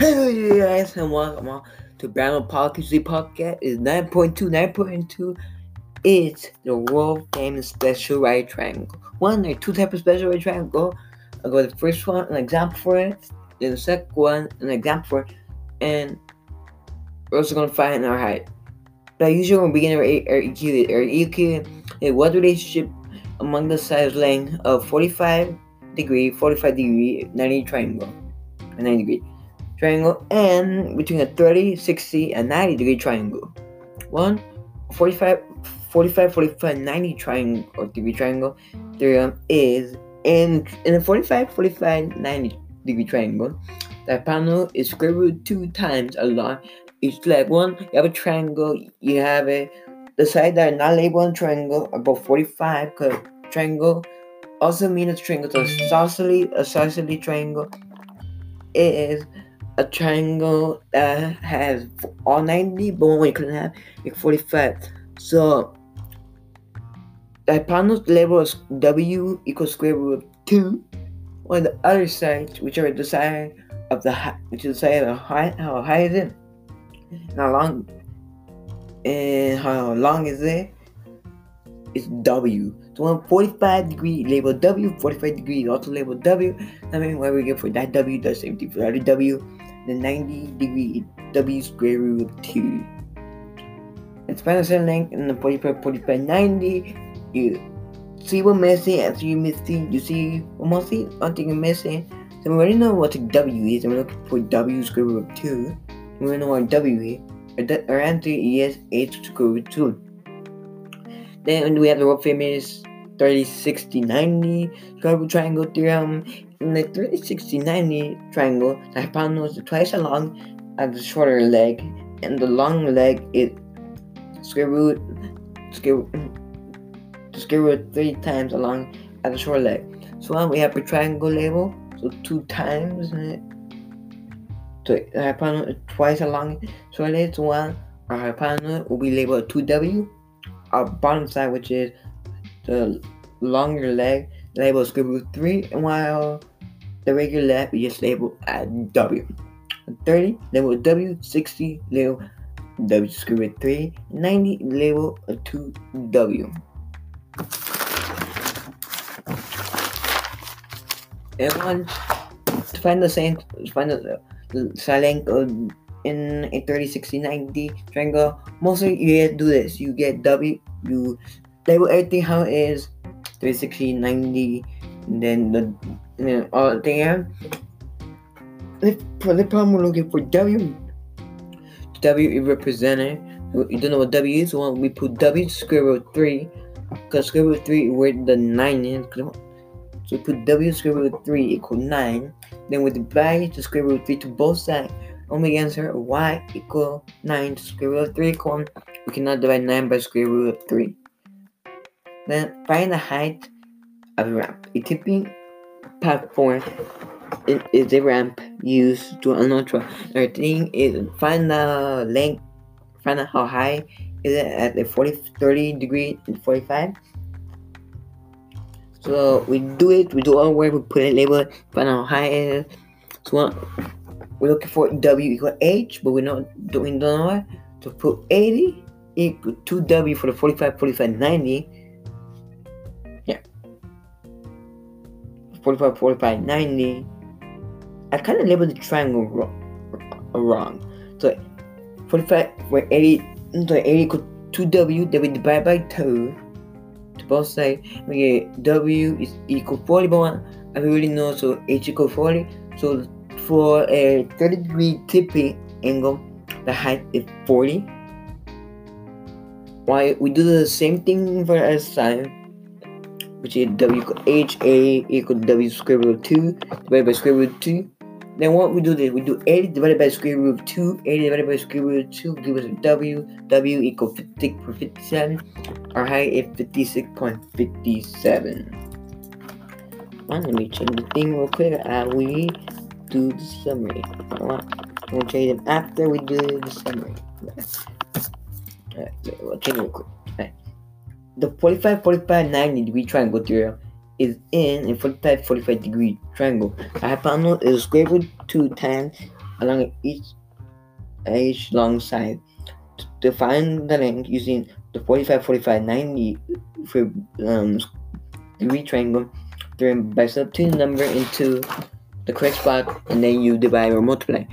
Hello, you guys, and welcome to Brown Politics Podcast. Is 9.2, 9.2 is the world famous special right triangle. One, there are two types of special right triangle. I'll go the first one, an example for it, then the second one, an example for it, and we're also going to find our height. But usually, when we begin our, our EQ, our EQ what relationship among the sides length of 45 degree, 45 degree, 90 triangle, 90 degree triangle, and between a 30, 60, and 90 degree triangle. One 45, 45, 45, 90 triangle or degree triangle theorem is in in a 45, 45, 90 degree triangle. The panel is square root two times along each leg. One, you have a triangle, you have a the side that are not labeled triangle both 45 because triangle also means a triangle. So isosceles, a isosceles triangle is a triangle that has all 90, but one couldn't have like 45. So the hypotenuse label is W equals square root of 2. On the other side, which are the side of the which is the side of the height, how high is it? And how long and how long is it? It's W. So one 45 degree label W, 45 degree also label W. I mean, where we get for that W, the same thing for the W. The 90 degree W square root of 2. It's find the same length in the 45, 45, 90. You see what missing, after you missing, you see what mostly one thing you're missing. So we already know what the W is, and we're looking for W square root of 2. We already know what W is. Our answer is H square root 2. Then we have the world famous 30, 60, 90 square triangle theorem. In the 30, 60, 90 triangle, the hypotenuse is twice as long as the shorter leg, and the long leg is square root, square, square root three times as long as the short leg. So now we have a triangle label, so two times so the hypotenuse twice as long short leg, so one our hypotenuse will be labeled 2W. Our bottom side, which is the longer leg, labeled square root 3, and while the regular leg we just label as W. 30 label W, 60 label W root 3, 90 label a 2W. And one to find the same find the, of in a 30, 60, 90 triangle, mostly you get do this. You get W, you label everything how it is 30, 60, 90, and then the you all. For the problem we're looking for W. W is represented. You don't know what W is, so we put W square root 3. Because square root 3 is where the 9 is. So we put W square root 3 equal 9. Then we divide the square root 3 to both sides. Only answer y equal 9 square root 3 equal We cannot divide 9 by square root of 3. Then find the height of a ramp. A tipping platform It is a ramp used to unload truck. Our thing is find the length, find out how high is it at the 40, 30 degree and 45. So we do it, we do all work, we put a label, find out how high it is. So we're looking for W equal H, but we're not doing know what. So put 80 equal 2W for the 45, 45, 90. 45, 45, 90. I kind of labeled the triangle wrong. So 45, where 80, mm, so 80 equal 2W, then we divide by 2 to both sides. We get W is equal 40, but I already know, so H equal 40. So for a 30 degree tipping angle, the height is 40. Why we do the same thing for the side, which is W equal H A equal W square root of 2 divided by square root of 2. Then what we do is we do 80 divided by square root of 2, 80 divided by square root of 2 gives us W. W equal 56.57. Our height is 56.57. Well, let me change the thing real quick. Uh, we do the summary. We'll change them after we do the summary. Alright, we'll change it real quick. The 45, 45, 90 degree triangle theorem is in a 45, 45 degree triangle. The hypotenuse is square root 2 times along each each long side. To find the length using the 45, 45, 90 for um, degree triangle, then by substituting the number into the correct spot and then you divide or multiply.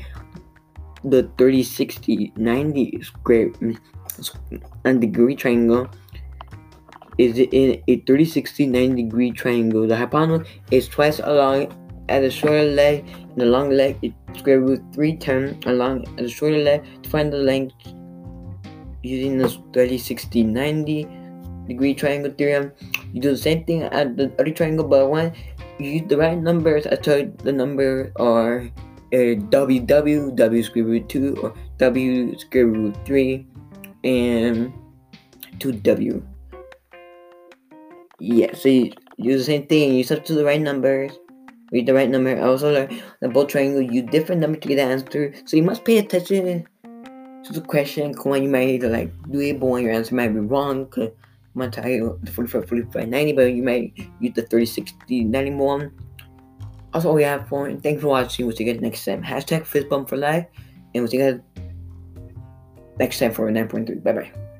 The 30, 60, 90 square mm, and degree triangle is in a 30, 60, 90 degree triangle. The hypotenuse is twice along as the shorter leg and the long leg is square root 3 times along at the shorter leg to find the length using the 30, 60, 90 degree triangle theorem. You do the same thing at the other triangle, but when you use the right numbers, I told the number are uh, w w w square root 2 or w square root 3 and 2w. Yeah, so you use the same thing, you substitute the right numbers, read the right number. Also, learn the both triangle use different number to get the answer, so you must pay attention to the question. When you might like do it, but when your answer might be wrong, cause I'm gonna tell you the 45, 45, 90, but you might use the 30, 60, 91. That's all we have for and thanks for watching. We'll see you guys next time. Hashtag fist bump for life, and we'll see you guys next time for 9.3. Bye bye.